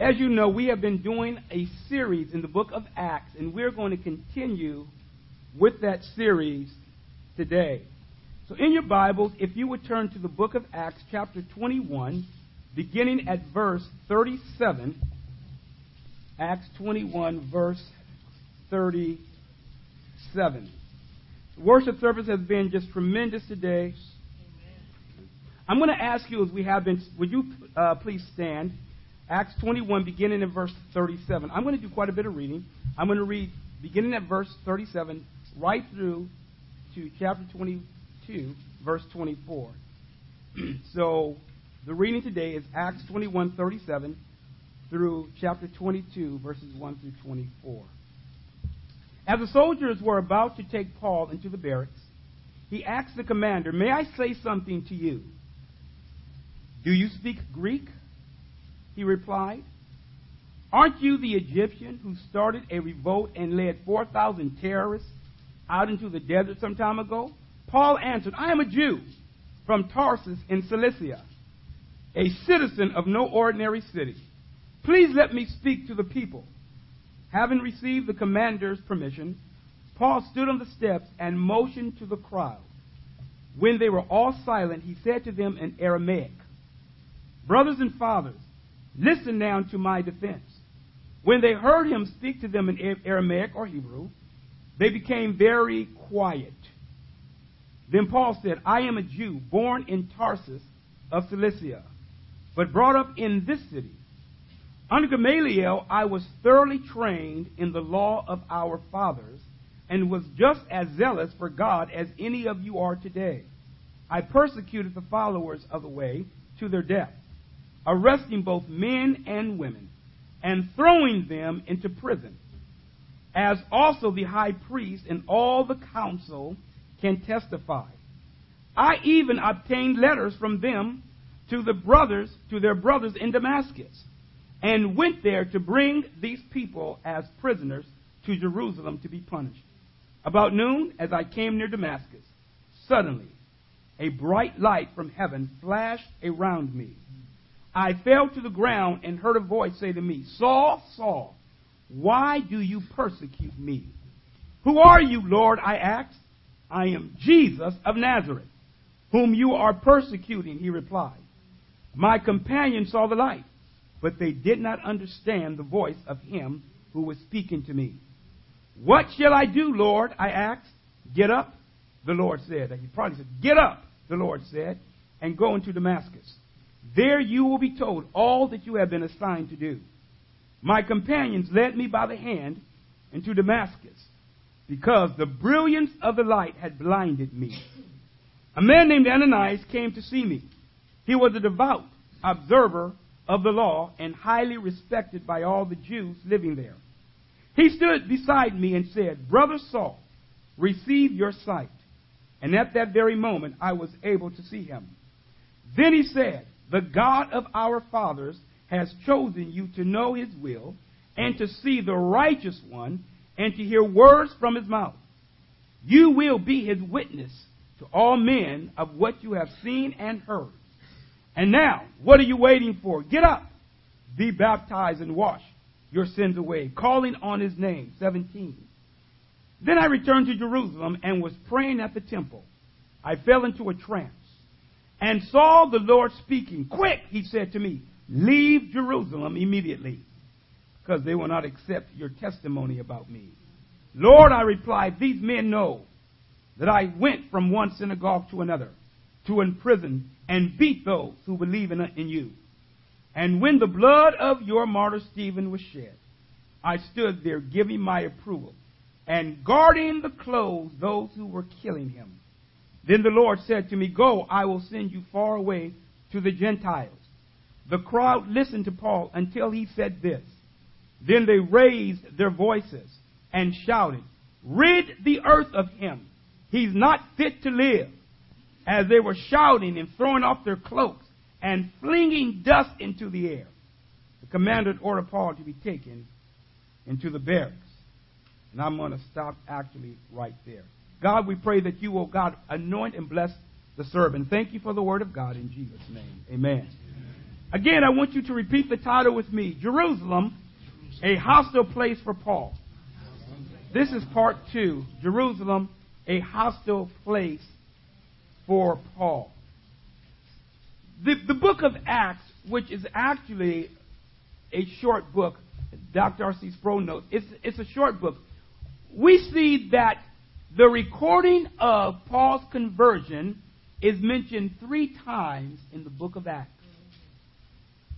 As you know, we have been doing a series in the book of Acts, and we're going to continue with that series today. So, in your Bibles, if you would turn to the book of Acts, chapter 21, beginning at verse 37. Acts 21, verse 37. The worship service has been just tremendous today. I'm going to ask you, as we have been, would you uh, please stand? Acts 21, beginning in verse 37. I'm going to do quite a bit of reading. I'm going to read beginning at verse 37 right through to chapter 22, verse 24. so the reading today is Acts 21, 37 through chapter 22, verses 1 through 24. As the soldiers were about to take Paul into the barracks, he asked the commander, May I say something to you? Do you speak Greek? He replied. Aren't you the Egyptian who started a revolt and led 4,000 terrorists out into the desert some time ago? Paul answered, I am a Jew from Tarsus in Cilicia, a citizen of no ordinary city. Please let me speak to the people. Having received the commander's permission, Paul stood on the steps and motioned to the crowd. When they were all silent, he said to them in Aramaic, Brothers and fathers, listen now to my defense. When they heard him speak to them in Aramaic or Hebrew, they became very quiet. Then Paul said, I am a Jew, born in Tarsus of Cilicia, but brought up in this city. Under Gamaliel, I was thoroughly trained in the law of our fathers and was just as zealous for God as any of you are today. I persecuted the followers of the way to their death arresting both men and women, and throwing them into prison, as also the high priest and all the council can testify. I even obtained letters from them to the brothers, to their brothers in Damascus, and went there to bring these people as prisoners to Jerusalem to be punished. About noon, as I came near Damascus, suddenly a bright light from heaven flashed around me. I fell to the ground and heard a voice say to me, Saul, Saul, why do you persecute me? Who are you, Lord? I asked. I am Jesus of Nazareth, whom you are persecuting, he replied. My companions saw the light, but they did not understand the voice of him who was speaking to me. What shall I do, Lord? I asked. Get up, the Lord said. He probably said, Get up, the Lord said, and go into Damascus. There you will be told all that you have been assigned to do. My companions led me by the hand into Damascus because the brilliance of the light had blinded me. A man named Ananias came to see me. He was a devout observer of the law and highly respected by all the Jews living there. He stood beside me and said, Brother Saul, receive your sight. And at that very moment, I was able to see him. Then he said, the God of our fathers has chosen you to know his will and to see the righteous one and to hear words from his mouth. You will be his witness to all men of what you have seen and heard. And now, what are you waiting for? Get up, be baptized, and wash your sins away, calling on his name. 17. Then I returned to Jerusalem and was praying at the temple. I fell into a trance and saw the Lord speaking. Quick, he said to me, leave Jerusalem immediately, because they will not accept your testimony about me. Lord, I replied, these men know that I went from one synagogue to another to imprison and beat those who believe in, in you. And when the blood of your martyr Stephen was shed, I stood there giving my approval and guarding the clothes those who were killing him. Then the Lord said to me, Go, I will send you far away to the Gentiles. The crowd listened to Paul until he said this. Then they raised their voices and shouted, Rid the earth of him. He's not fit to live. As they were shouting and throwing off their cloaks and flinging dust into the air, the commander ordered Paul to be taken into the barracks. And I'm going to stop actually right there. God, we pray that you will, God, anoint and bless the servant. Thank you for the word of God in Jesus' name. Amen. Again, I want you to repeat the title with me Jerusalem, a hostile place for Paul. This is part two Jerusalem, a hostile place for Paul. The, the book of Acts, which is actually a short book, Dr. R.C. Sproul notes, it's, it's a short book. We see that the recording of Paul's conversion is mentioned three times in the book of Acts.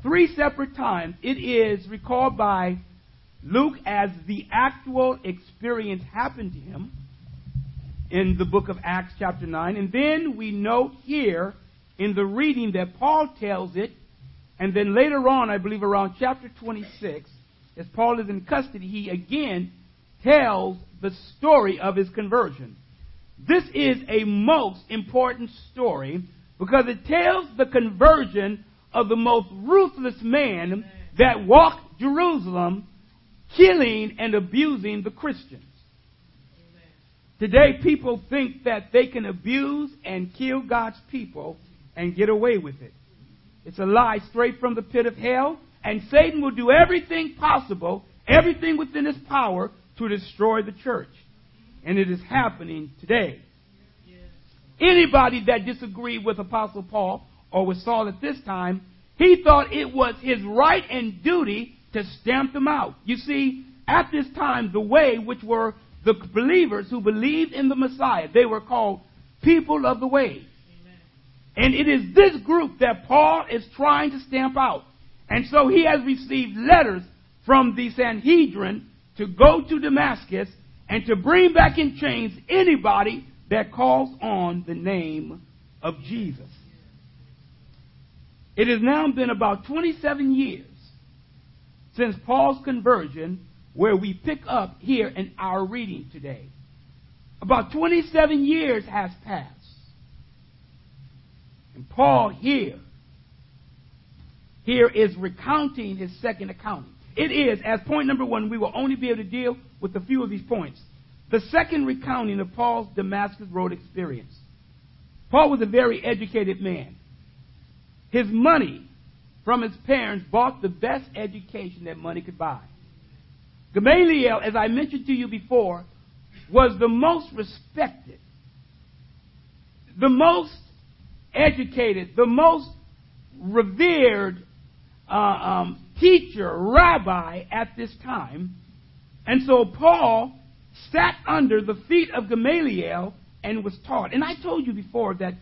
Three separate times. It is recalled by Luke as the actual experience happened to him in the book of Acts, chapter 9. And then we note here in the reading that Paul tells it. And then later on, I believe around chapter 26, as Paul is in custody, he again tells the story of his conversion. This is a most important story because it tells the conversion of the most ruthless man that walked Jerusalem killing and abusing the Christians. Today, people think that they can abuse and kill God's people and get away with it. It's a lie straight from the pit of hell, and Satan will do everything possible, everything within his power, to destroy the church. And it is happening today. Anybody that disagreed with Apostle Paul or with Saul at this time, he thought it was his right and duty to stamp them out. You see, at this time, the way, which were the believers who believed in the Messiah, they were called people of the way. And it is this group that Paul is trying to stamp out. And so he has received letters from the Sanhedrin to go to Damascus and to bring back in chains anybody that calls on the name of Jesus. It has now been about 27 years since Paul's conversion, where we pick up here in our reading today. About 27 years has passed. And Paul here, here is recounting his second account. It is, as point number one, we will only be able to deal with a few of these points. The second recounting of Paul's Damascus Road experience. Paul was a very educated man. His money from his parents bought the best education that money could buy. Gamaliel, as I mentioned to you before, was the most respected, the most educated, the most revered uh, um, teacher, rabbi at this time. And so Paul sat under the feet of Gamaliel and was taught. And I told you before that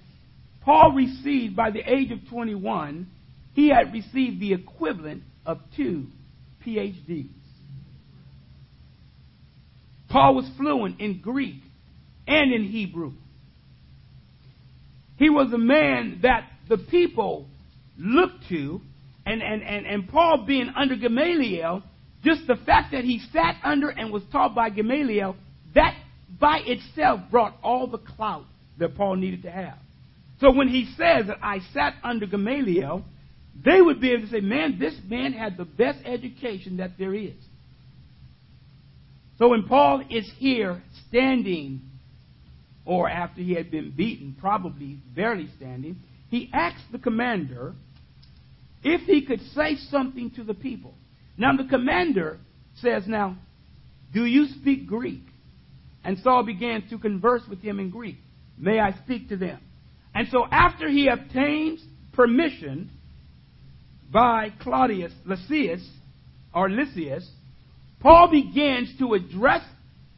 Paul received, by the age of 21, he had received the equivalent of two PhDs. Paul was fluent in Greek and in Hebrew. He was a man that the people looked to, and, and, and, and Paul being under Gamaliel, just the fact that he sat under and was taught by Gamaliel, that by itself brought all the clout that Paul needed to have. So when he says that I sat under Gamaliel, they would be able to say, man, this man had the best education that there is. So when Paul is here standing, or after he had been beaten, probably barely standing, he asks the commander if he could say something to the people. Now the commander says, Now, do you speak Greek? And Saul began to converse with him in Greek. May I speak to them? And so after he obtains permission by Claudius Lysias, or Lysias, Paul begins to address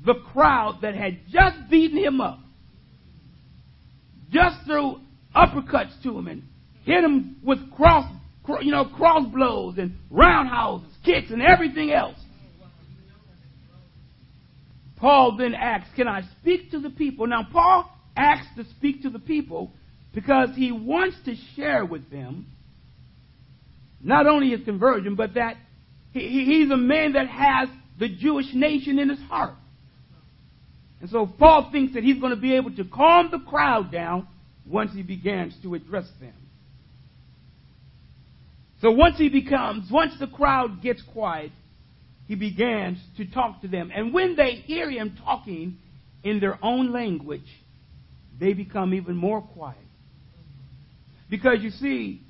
the crowd that had just beaten him up. Just threw uppercuts to him and hit him with cross, you know, cross blows and roundhouses, kicks, and everything else. Paul then asks, Can I speak to the people? Now, Paul asks to speak to the people because he wants to share with them not only his conversion, but that he, he's a man that has the Jewish nation in his heart. And so Paul thinks that he's going to be able to calm the crowd down once he begins to address them. So once he becomes, once the crowd gets quiet, he begins to talk to them. And when they hear him talking in their own language, they become even more quiet. Because you see,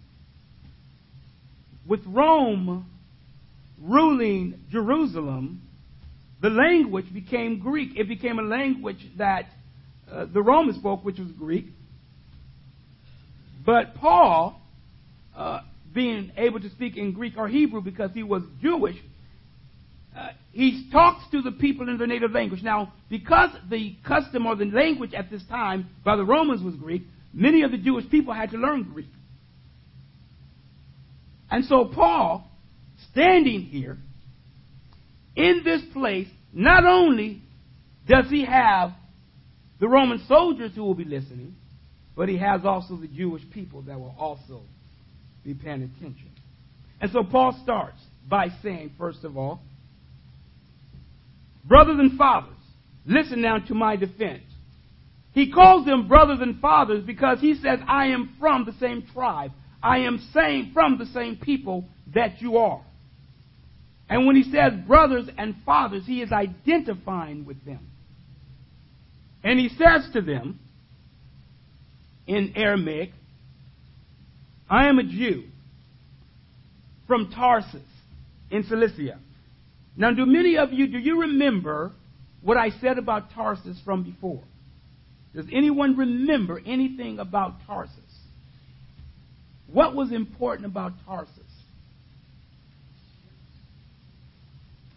with Rome ruling Jerusalem, the language became Greek. It became a language that uh, the Romans spoke, which was Greek. But Paul, uh, being able to speak in Greek or Hebrew because he was Jewish, uh, he talks to the people in their native language. Now, because the custom or the language at this time by the Romans was Greek, many of the Jewish people had to learn Greek. And so Paul, standing here in this place, not only does he have the Roman soldiers who will be listening, but he has also the Jewish people that will also be paying attention. And so Paul starts by saying, first of all, Brothers and fathers, listen now to my defense. He calls them brothers and fathers because he says, I am from the same tribe. I am same from the same people that you are. And when he says brothers and fathers, he is identifying with them. And he says to them in Aramaic, I am a Jew from Tarsus in Cilicia. Now, do many of you, do you remember what I said about Tarsus from before? Does anyone remember anything about Tarsus? What was important about Tarsus?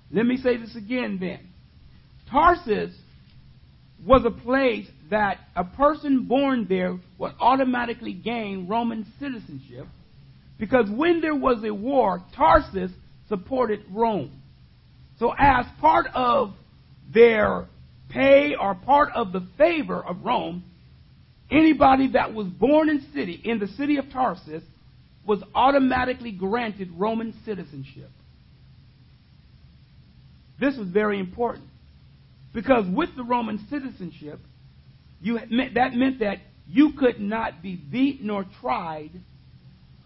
Let me say this again then. Tarsus was a place that a person born there would automatically gain Roman citizenship because when there was a war, Tarsus supported Rome. So, as part of their pay or part of the favor of Rome, anybody that was born in city in the city of Tarsus was automatically granted Roman citizenship. This was very important because with the Roman citizenship, you that meant that you could not be beat nor tried,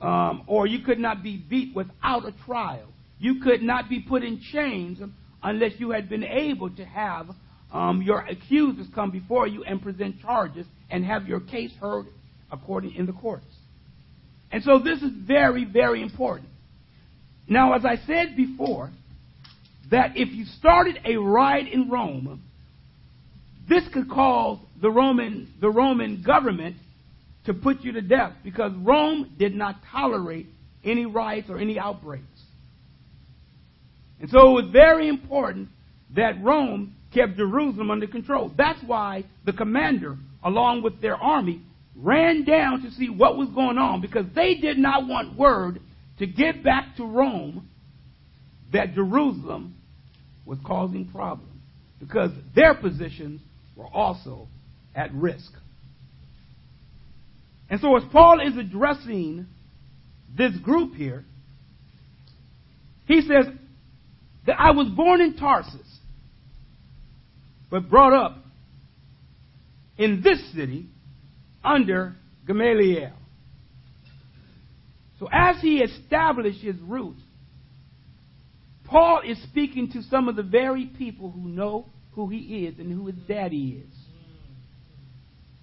um, or you could not be beat without a trial. You could not be put in chains unless you had been able to have um, your accusers come before you and present charges and have your case heard according in the courts. And so this is very, very important. Now, as I said before, that if you started a riot in Rome, this could cause the Roman, the Roman government to put you to death because Rome did not tolerate any riots or any outbreaks. And so it was very important that Rome kept Jerusalem under control. That's why the commander, along with their army, ran down to see what was going on because they did not want word to get back to Rome that Jerusalem was causing problems because their positions were also at risk. And so, as Paul is addressing this group here, he says, that I was born in Tarsus, but brought up in this city under Gamaliel. So as he established his roots, Paul is speaking to some of the very people who know who he is and who his daddy is.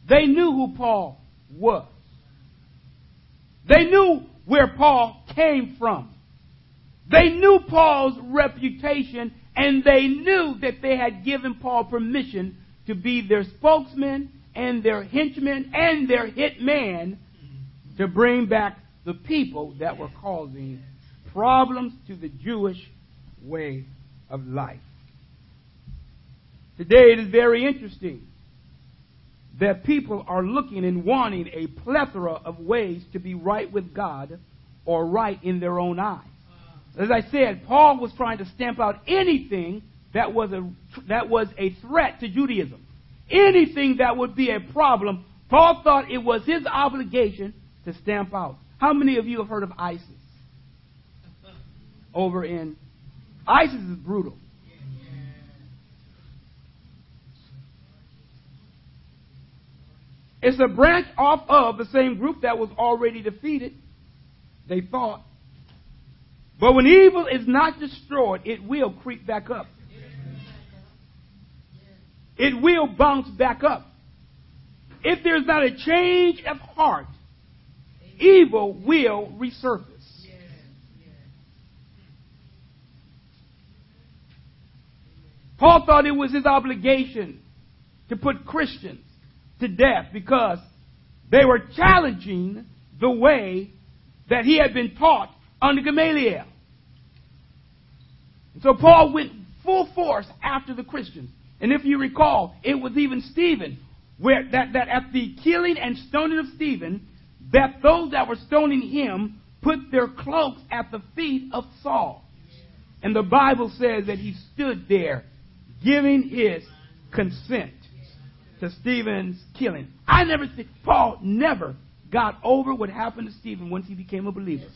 They knew who Paul was. They knew where Paul came from. They knew Paul's reputation and they knew that they had given Paul permission to be their spokesman and their henchman and their hit man to bring back the people that were causing problems to the Jewish way of life. Today it is very interesting that people are looking and wanting a plethora of ways to be right with God or right in their own eyes. As I said, Paul was trying to stamp out anything that was a, that was a threat to Judaism. Anything that would be a problem, Paul thought it was his obligation to stamp out. How many of you have heard of ISIS? Over in ISIS is brutal. It's a branch off of the same group that was already defeated, they thought. But when evil is not destroyed, it will creep back up. It will bounce back up. If there's not a change of heart, evil will resurface. Paul thought it was his obligation to put Christians to death because they were challenging the way that he had been taught under Gamaliel. And so Paul went full force after the Christians. And if you recall, it was even Stephen, where that, that at the killing and stoning of Stephen, that those that were stoning him put their cloaks at the feet of Saul. And the Bible says that he stood there giving his consent to Stephen's killing. I never think Paul never got over what happened to Stephen once he became a believer.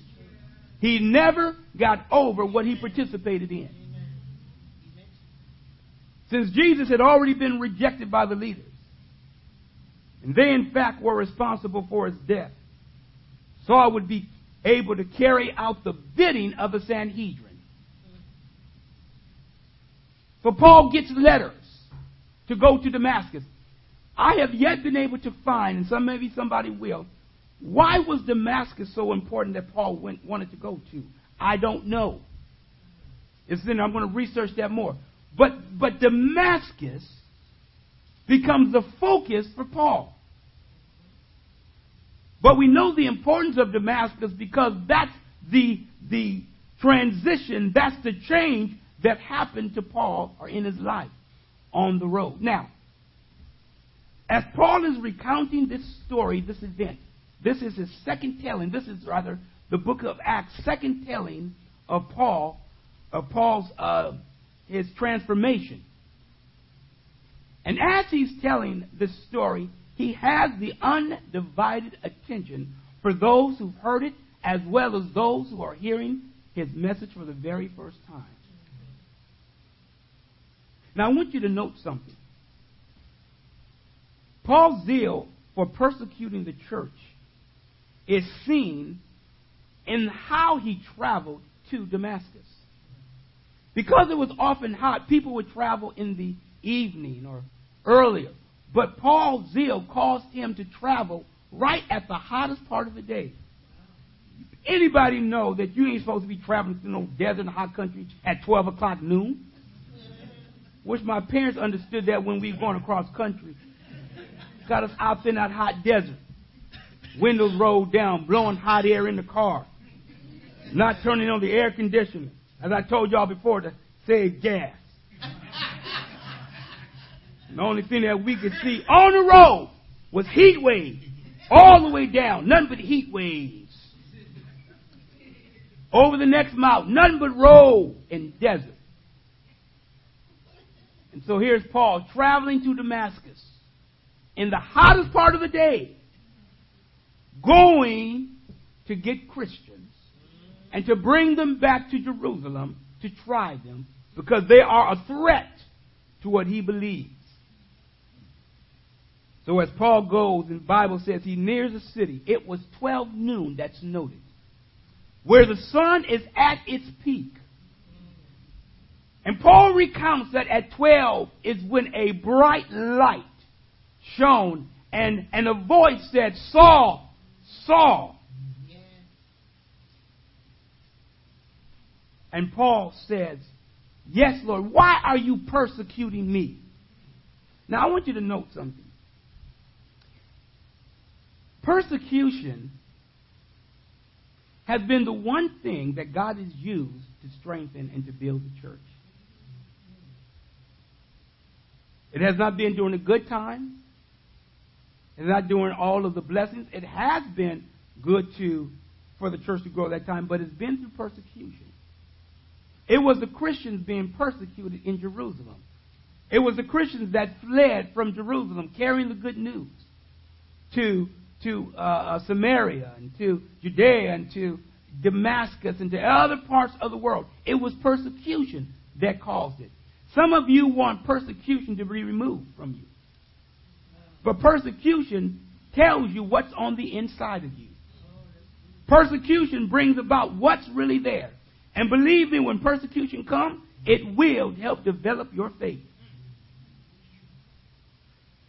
He never got over what he participated in. Since Jesus had already been rejected by the leaders, and they in fact were responsible for his death, Saul would be able to carry out the bidding of the Sanhedrin. So Paul gets letters to go to Damascus. I have yet been able to find, and some maybe somebody will, why was Damascus so important that Paul went, wanted to go to? I don't know. It's then I'm going to research that more. But but Damascus becomes the focus for Paul. But we know the importance of Damascus because that's the the transition, that's the change that happened to Paul or in his life on the road. Now, as Paul is recounting this story, this event, this is his second telling. This is rather the book of Acts' second telling of Paul, of Paul's uh, his transformation. And as he's telling this story, he has the undivided attention for those who've heard it as well as those who are hearing his message for the very first time. Now, I want you to note something. Paul's zeal for persecuting the church is seen in how he traveled to Damascus. Because it was often hot, people would travel in the evening or earlier. But Paul's zeal caused him to travel right at the hottest part of the day. Anybody know that you ain't supposed to be traveling through no desert hot country at 12 o'clock noon? Wish my parents understood that when we were going across country. Got us out in that hot desert. Windows rolled down, blowing hot air in the car. Not turning on the air conditioner. As I told y'all before, to save gas. the only thing that we could see on the road was heat waves. All the way down. Nothing but heat waves. Over the next mountain. Nothing but road and desert. And so here's Paul traveling to Damascus in the hottest part of the day, going to get Christians and to bring them back to Jerusalem to try them because they are a threat to what he believes. So as Paul goes, and the Bible says he nears the city, it was 12 noon, that's noted, where the sun is at its peak. And Paul recounts that at 12 is when a bright light shone and, and a voice said, Saul, Saul. And Paul says, Yes, Lord, why are you persecuting me? Now I want you to note something. Persecution has been the one thing that God has used to strengthen and to build the church. It has not been during the good times. It's not doing all of the blessings. It has been good to for the church to grow at that time, but it's been through persecution. It was the Christians being persecuted in Jerusalem. It was the Christians that fled from Jerusalem carrying the good news to, to uh, uh Samaria and to Judea and to Damascus and to other parts of the world. It was persecution that caused it. Some of you want persecution to be removed from you. But persecution tells you what's on the inside of you. Persecution brings about what's really there. And believe me, when persecution comes, it will help develop your faith.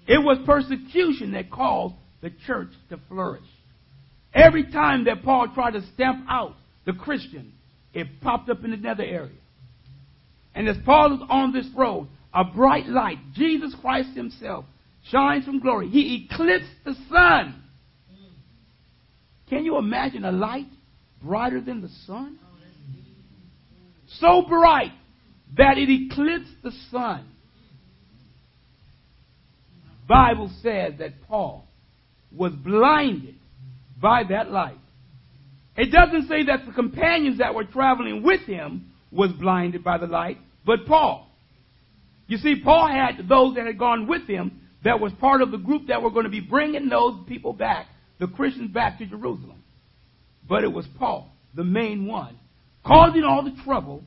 It was persecution that caused the church to flourish. Every time that Paul tried to stamp out the Christian, it popped up in another area. And as Paul is on this road, a bright light, Jesus Christ Himself, shines from glory. He eclipsed the sun. Can you imagine a light brighter than the sun? So bright that it eclipsed the sun. Bible says that Paul was blinded by that light. It doesn't say that the companions that were traveling with him was blinded by the light, but Paul. You see, Paul had those that had gone with him that was part of the group that were going to be bringing those people back, the Christians back to Jerusalem. But it was Paul, the main one, causing all the trouble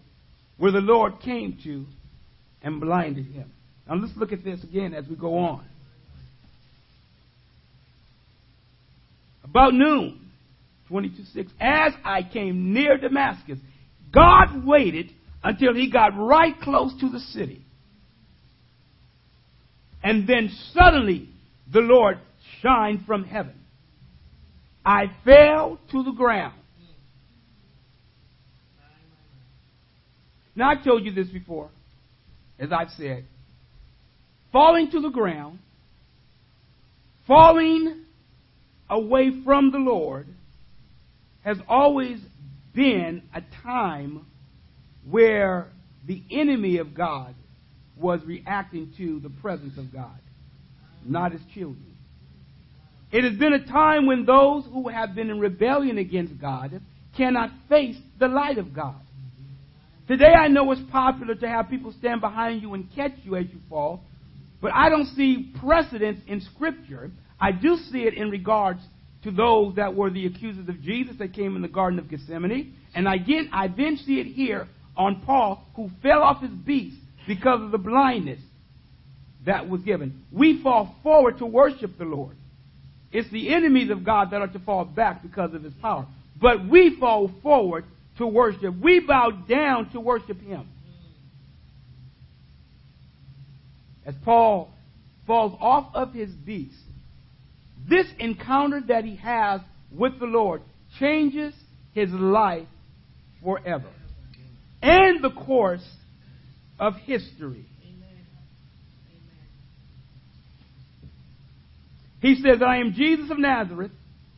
where the Lord came to and blinded him. Now let's look at this again as we go on. About noon, 22:6, as I came near Damascus, God waited until he got right close to the city. And then suddenly the Lord shined from heaven. I fell to the ground. Now, I've told you this before, as I've said. Falling to the ground, falling away from the Lord, has always been a time where the enemy of God was reacting to the presence of God, not his children. It has been a time when those who have been in rebellion against God cannot face the light of God. Today I know it's popular to have people stand behind you and catch you as you fall, but I don't see precedence in Scripture. I do see it in regards to those that were the accusers of Jesus that came in the Garden of Gethsemane. And again, I then see it here on Paul, who fell off his beast because of the blindness that was given. We fall forward to worship the Lord. It's the enemies of God that are to fall back because of his power. But we fall forward to worship. We bow down to worship him. As Paul falls off of his beast, this encounter that he has with the Lord changes his life forever and the course of history. He says, I am Jesus of Nazareth,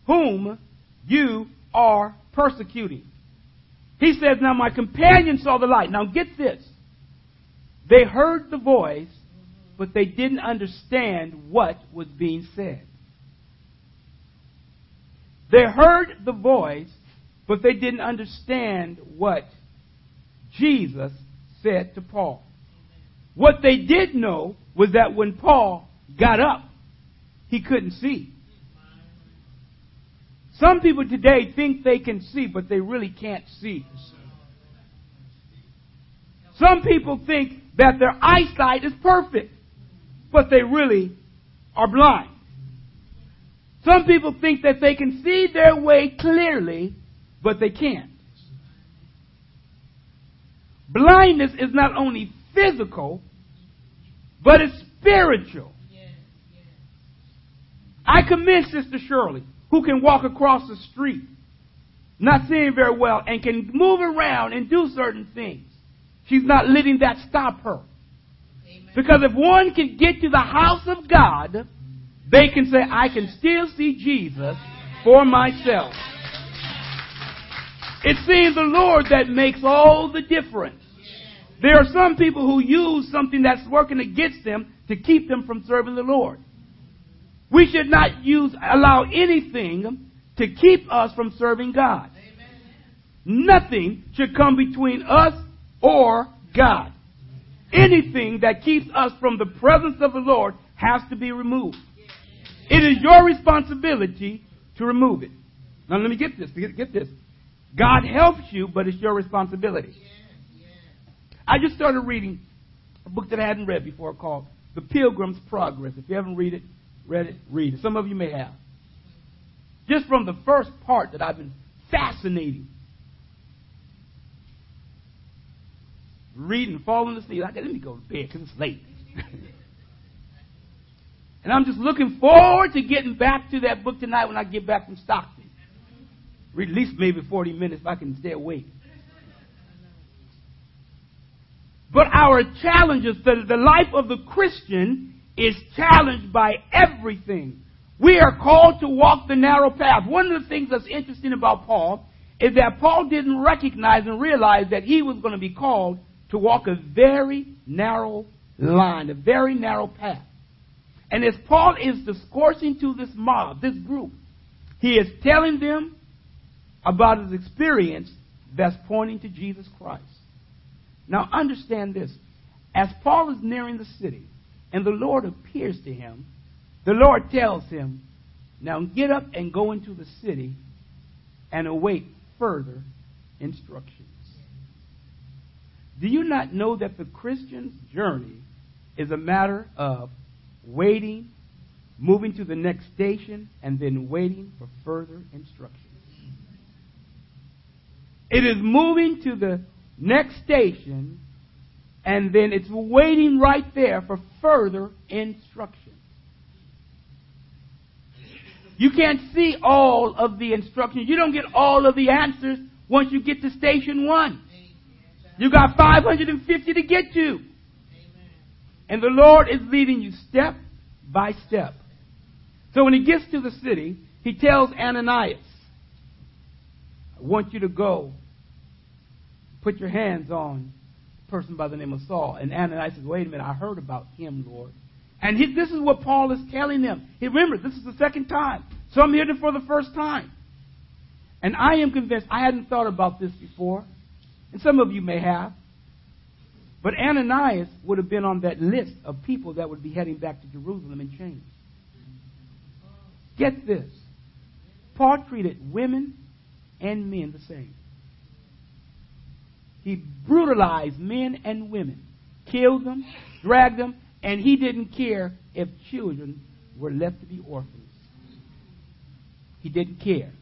whom you are persecuting. He says, Now my companions saw the light. Now get this. They heard the voice, but they didn't understand what was being said. They heard the voice, but they didn't understand what Jesus said to Paul. What they did know was that when Paul got up, he couldn't see. Some people today think they can see, but they really can't see. Some people think that their eyesight is perfect, but they really are blind. Some people think that they can see their way clearly, but they can't. Blindness is not only physical, but it's spiritual. I commend Sister Shirley, who can walk across the street, not seeing very well, and can move around and do certain things. She's not letting that stop her. Because if one can get to the house of God, they can say, I can still see Jesus for myself. It's seeing the Lord that makes all the difference. There are some people who use something that's working against them to keep them from serving the Lord. We should not use, allow anything to keep us from serving God. Nothing should come between us or God. Anything that keeps us from the presence of the Lord has to be removed. It is your responsibility to remove it. Now let me get this. Get, this. God helps you, but it's your responsibility. I just started reading a book that I hadn't read before called The Pilgrim's Progress. If you haven't read it, read it, read it. Some of you may have. Just from the first part that I've been fascinating. Reading, falling asleep. I said, let me go to bed because it's late. And I'm just looking forward to getting back to that book tonight when I get back from Stockton. At least maybe 40 minutes if I can stay awake. But our challenges, the, the life of the Christian is challenged by everything. We are called to walk the narrow path. One of the things that's interesting about Paul is that Paul didn't recognize and realize that he was going to be called to walk a very narrow line, a very narrow path. And as Paul is discoursing to this mob, this group, he is telling them about his experience that's pointing to Jesus Christ. Now understand this. As Paul is nearing the city and the Lord appears to him, the Lord tells him, Now get up and go into the city and await further instructions. Do you not know that the Christian's journey is a matter of waiting, moving to the next station, and then waiting for further instructions? It is moving to the next station, and then it's waiting right there for further instructions. You can't see all of the instructions. You don't get all of the answers once you get to station one. You got 550 to get to. And the Lord is leading you step by step. So when he gets to the city, he tells Ananias, I want you to go put your hands on a person by the name of Saul. And Ananias says, wait a minute, I heard about him, Lord. And he, this is what Paul is telling them. He, remember, this is the second time. So I'm here for the first time. And I am convinced, I hadn't thought about this before, and some of you may have. But Ananias would have been on that list of people that would be heading back to Jerusalem in chains. Get this. Paul treated women and men the same. He brutalized men and women, killed them, dragged them, and he didn't care if children were left to be orphans. He didn't care.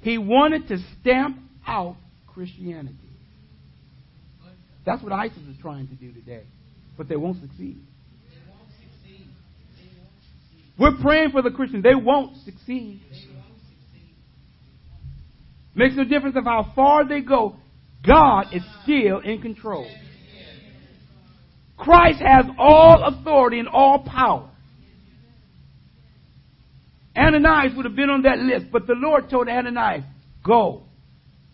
He wanted to stamp out Christianity. That's what ISIS is trying to do today, but they won't succeed. We're praying for the Christians. They won't succeed. Makes no difference of how far they go. God is still in control. Christ has all authority and all power. Ananias would have been on that list, but the Lord told Ananias, go,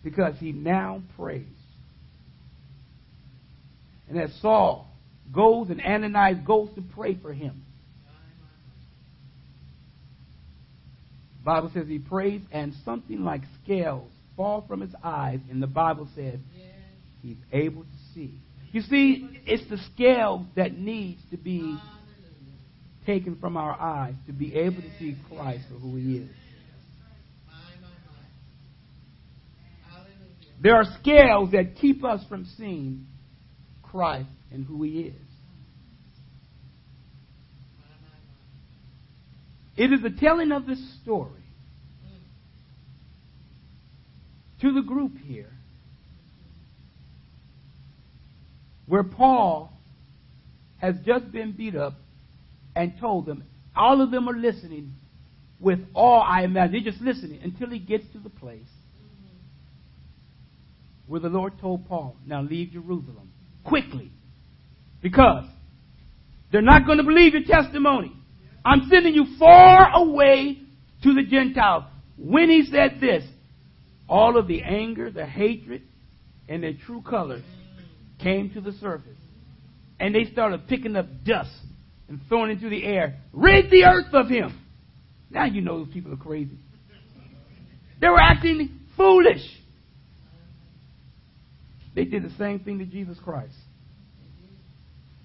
because he now prays. And as Saul goes and Ananias goes to pray for him, Bible says he prays and something like scales fall from his eyes, and the Bible says he's able to see. You see, it's the scale that needs to be taken from our eyes to be able to see Christ for who he is. There are scales that keep us from seeing Christ and who he is. It is the telling of this story to the group here where Paul has just been beat up and told them, all of them are listening with all I imagine. They're just listening until he gets to the place where the Lord told Paul, now leave Jerusalem quickly because they're not going to believe your testimony. I'm sending you far away to the Gentiles. When he said this, all of the anger, the hatred, and their true colors came to the surface. And they started picking up dust and throwing it into the air. Rid the earth of him. Now you know those people are crazy. They were acting foolish. They did the same thing to Jesus Christ.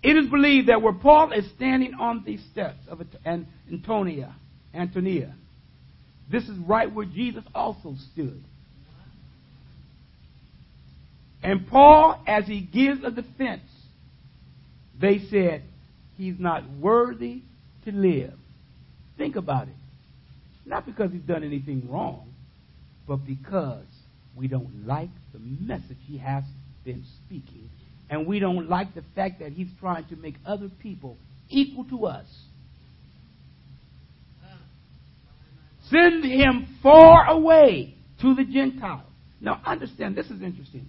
It is believed that where Paul is standing on the steps of Antonia, Antonia, this is right where Jesus also stood. And Paul, as he gives a defense, they said, he's not worthy to live. Think about it. Not because he's done anything wrong, but because we don't like the message he has been speaking. And we don't like the fact that he's trying to make other people equal to us. Send him far away to the Gentiles. Now, understand, this is interesting.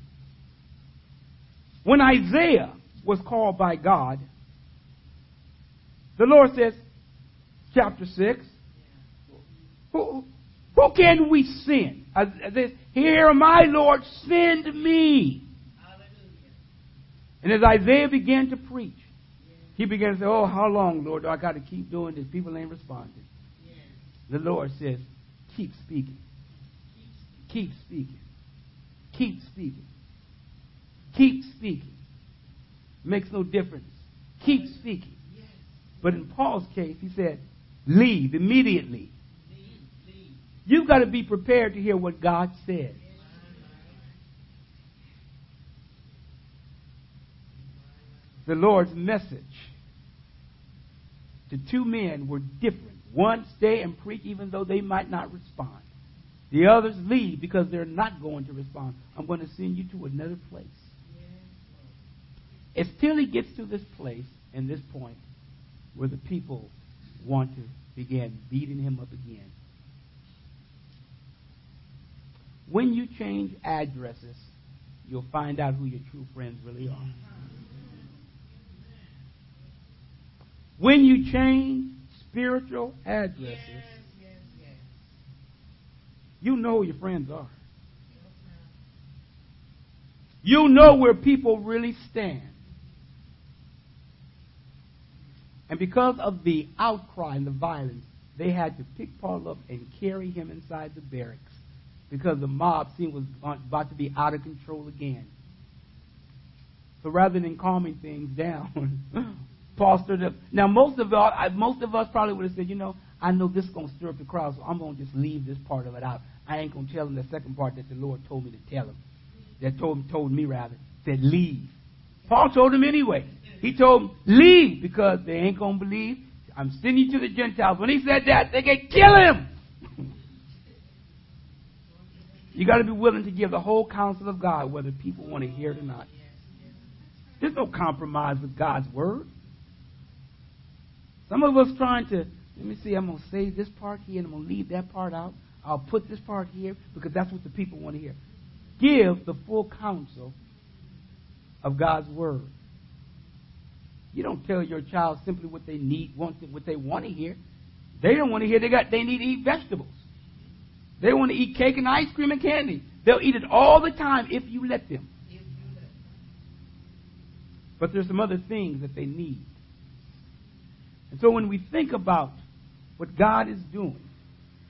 When Isaiah was called by God, the Lord says, chapter 6, who, who can we send? Here am I, Lord, send me. And as Isaiah began to preach, he began to say, Oh, how long, Lord, do I got to keep doing this? People ain't responding. The Lord says, Keep speaking. Keep speaking. Keep speaking. Keep speaking. Makes no difference. Keep speaking. But in Paul's case, he said, Leave immediately. You've got to be prepared to hear what God says. The Lord's message to two men were different. One stay and preach even though they might not respond. The others leave because they're not going to respond. I'm going to send you to another place. It's till he gets to this place and this point where the people want to begin beating him up again. When you change addresses, you'll find out who your true friends really are. When you change spiritual addresses, you know who your friends are. You know where people really stand. And because of the outcry and the violence, they had to pick Paul up and carry him inside the barracks because the mob scene was about to be out of control again. So rather than calming things down, Now, most of us, most of us probably would have said, you know, I know this is going to stir up the crowd, so I'm going to just leave this part of it out. I ain't going to tell them the second part that the Lord told me to tell them. That told, told me, rather, said leave. Paul told him anyway. He told leave, because they ain't going to believe. I'm sending you to the Gentiles. When he said that, they could kill him. you got to be willing to give the whole counsel of God, whether people want to hear it or not. There's no compromise with God's word. Some of us trying to, let me see, I'm going to say this part here and I'm going to leave that part out. I'll put this part here because that's what the people want to hear. Give the full counsel of God's word. You don't tell your child simply what they need, want, what they want to hear. They don't want to hear they got they need to eat vegetables. They want to eat cake and ice cream and candy. They'll eat it all the time if you let them. But there's some other things that they need. And so when we think about what God is doing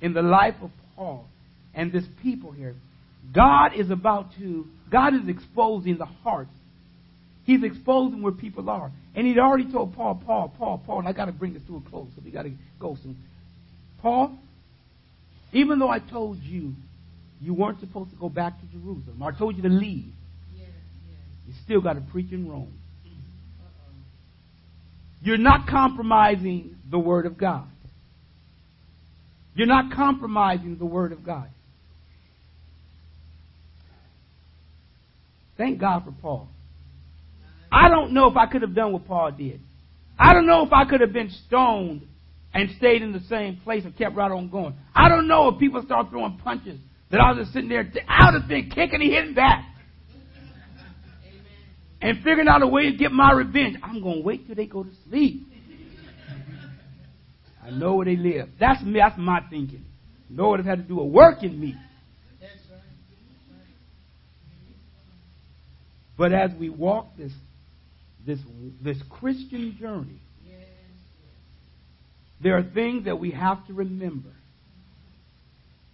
in the life of Paul and this people here, God is about to, God is exposing the hearts. He's exposing where people are. And he'd already told Paul, Paul, Paul, Paul, and I got to bring this to a close, so we got to go soon. Paul, even though I told you you weren't supposed to go back to Jerusalem, or I told you to leave, you still got to preach in Rome. You're not compromising the Word of God. You're not compromising the Word of God. Thank God for Paul. I don't know if I could have done what Paul did. I don't know if I could have been stoned and stayed in the same place and kept right on going. I don't know if people start throwing punches that I was just sitting there. I would have been kicking and hitting back and figuring out a way to get my revenge. I'm going to wait till they go to sleep. I know where they live. That's me. That's my thinking. Lord has had to do a work in me. But as we walk this this this Christian journey, there are things that we have to remember.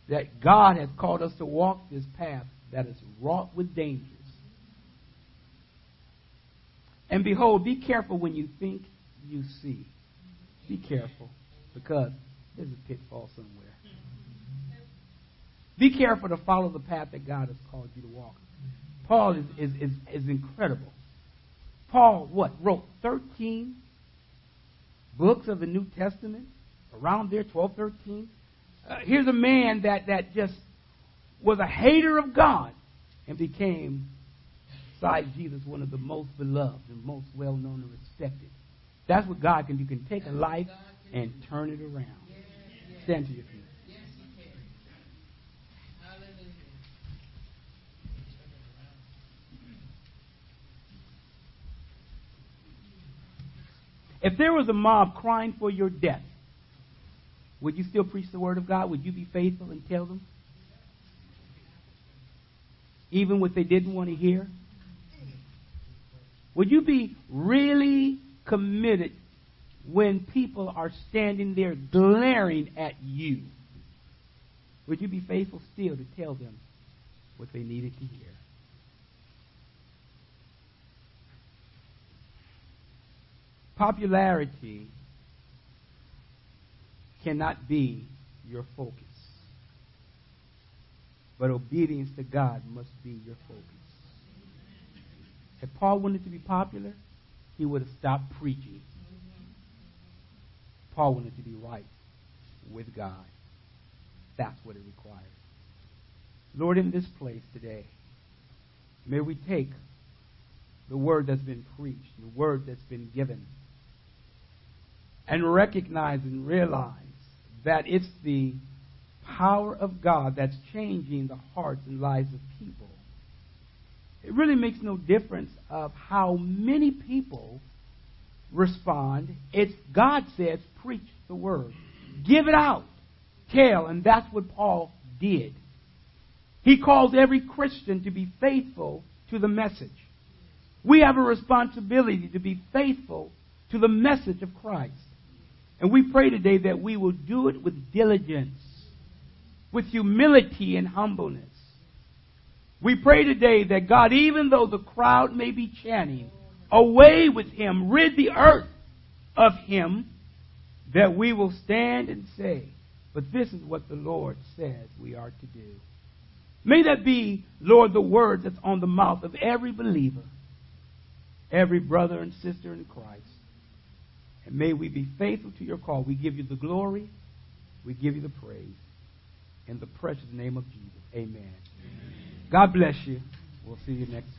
That God has called us to walk this path that is wrought with dangers. And behold, be careful when you think you see. Be careful because there's a pitfall somewhere. Be careful to follow the path that God has called you to walk. Paul is, is, is, is incredible. Paul, what, wrote 13 books of the New Testament? Around there, 12, 13. Uh, here's a man that, that just was a hater of God and became beside Jesus, one of the most beloved and most well known and respected. That's what God can do. He can take a life and turn it around. Stand to your feet. If there was a mob crying for your death, would you still preach the word of God? Would you be faithful and tell them? Even what they didn't want to hear? Would you be really committed when people are standing there glaring at you? Would you be faithful still to tell them what they needed to hear? Popularity cannot be your focus. But obedience to God must be your focus. If Paul wanted to be popular, he would have stopped preaching. Mm-hmm. Paul wanted to be right with God. That's what it requires. Lord, in this place today, may we take the word that's been preached, the word that's been given, and recognize and realize that it's the power of God that's changing the hearts and lives of people. It really makes no difference of how many people respond. It's God says, preach the word. Give it out. Tell. And that's what Paul did. He calls every Christian to be faithful to the message. We have a responsibility to be faithful to the message of Christ. And we pray today that we will do it with diligence, with humility and humbleness. We pray today that God, even though the crowd may be chanting, away with him, rid the earth of him, that we will stand and say, but this is what the Lord says we are to do. May that be, Lord, the word that's on the mouth of every believer, every brother and sister in Christ. And may we be faithful to your call. We give you the glory. We give you the praise. In the precious name of Jesus. Amen. Amen. God bless you. We'll see you next.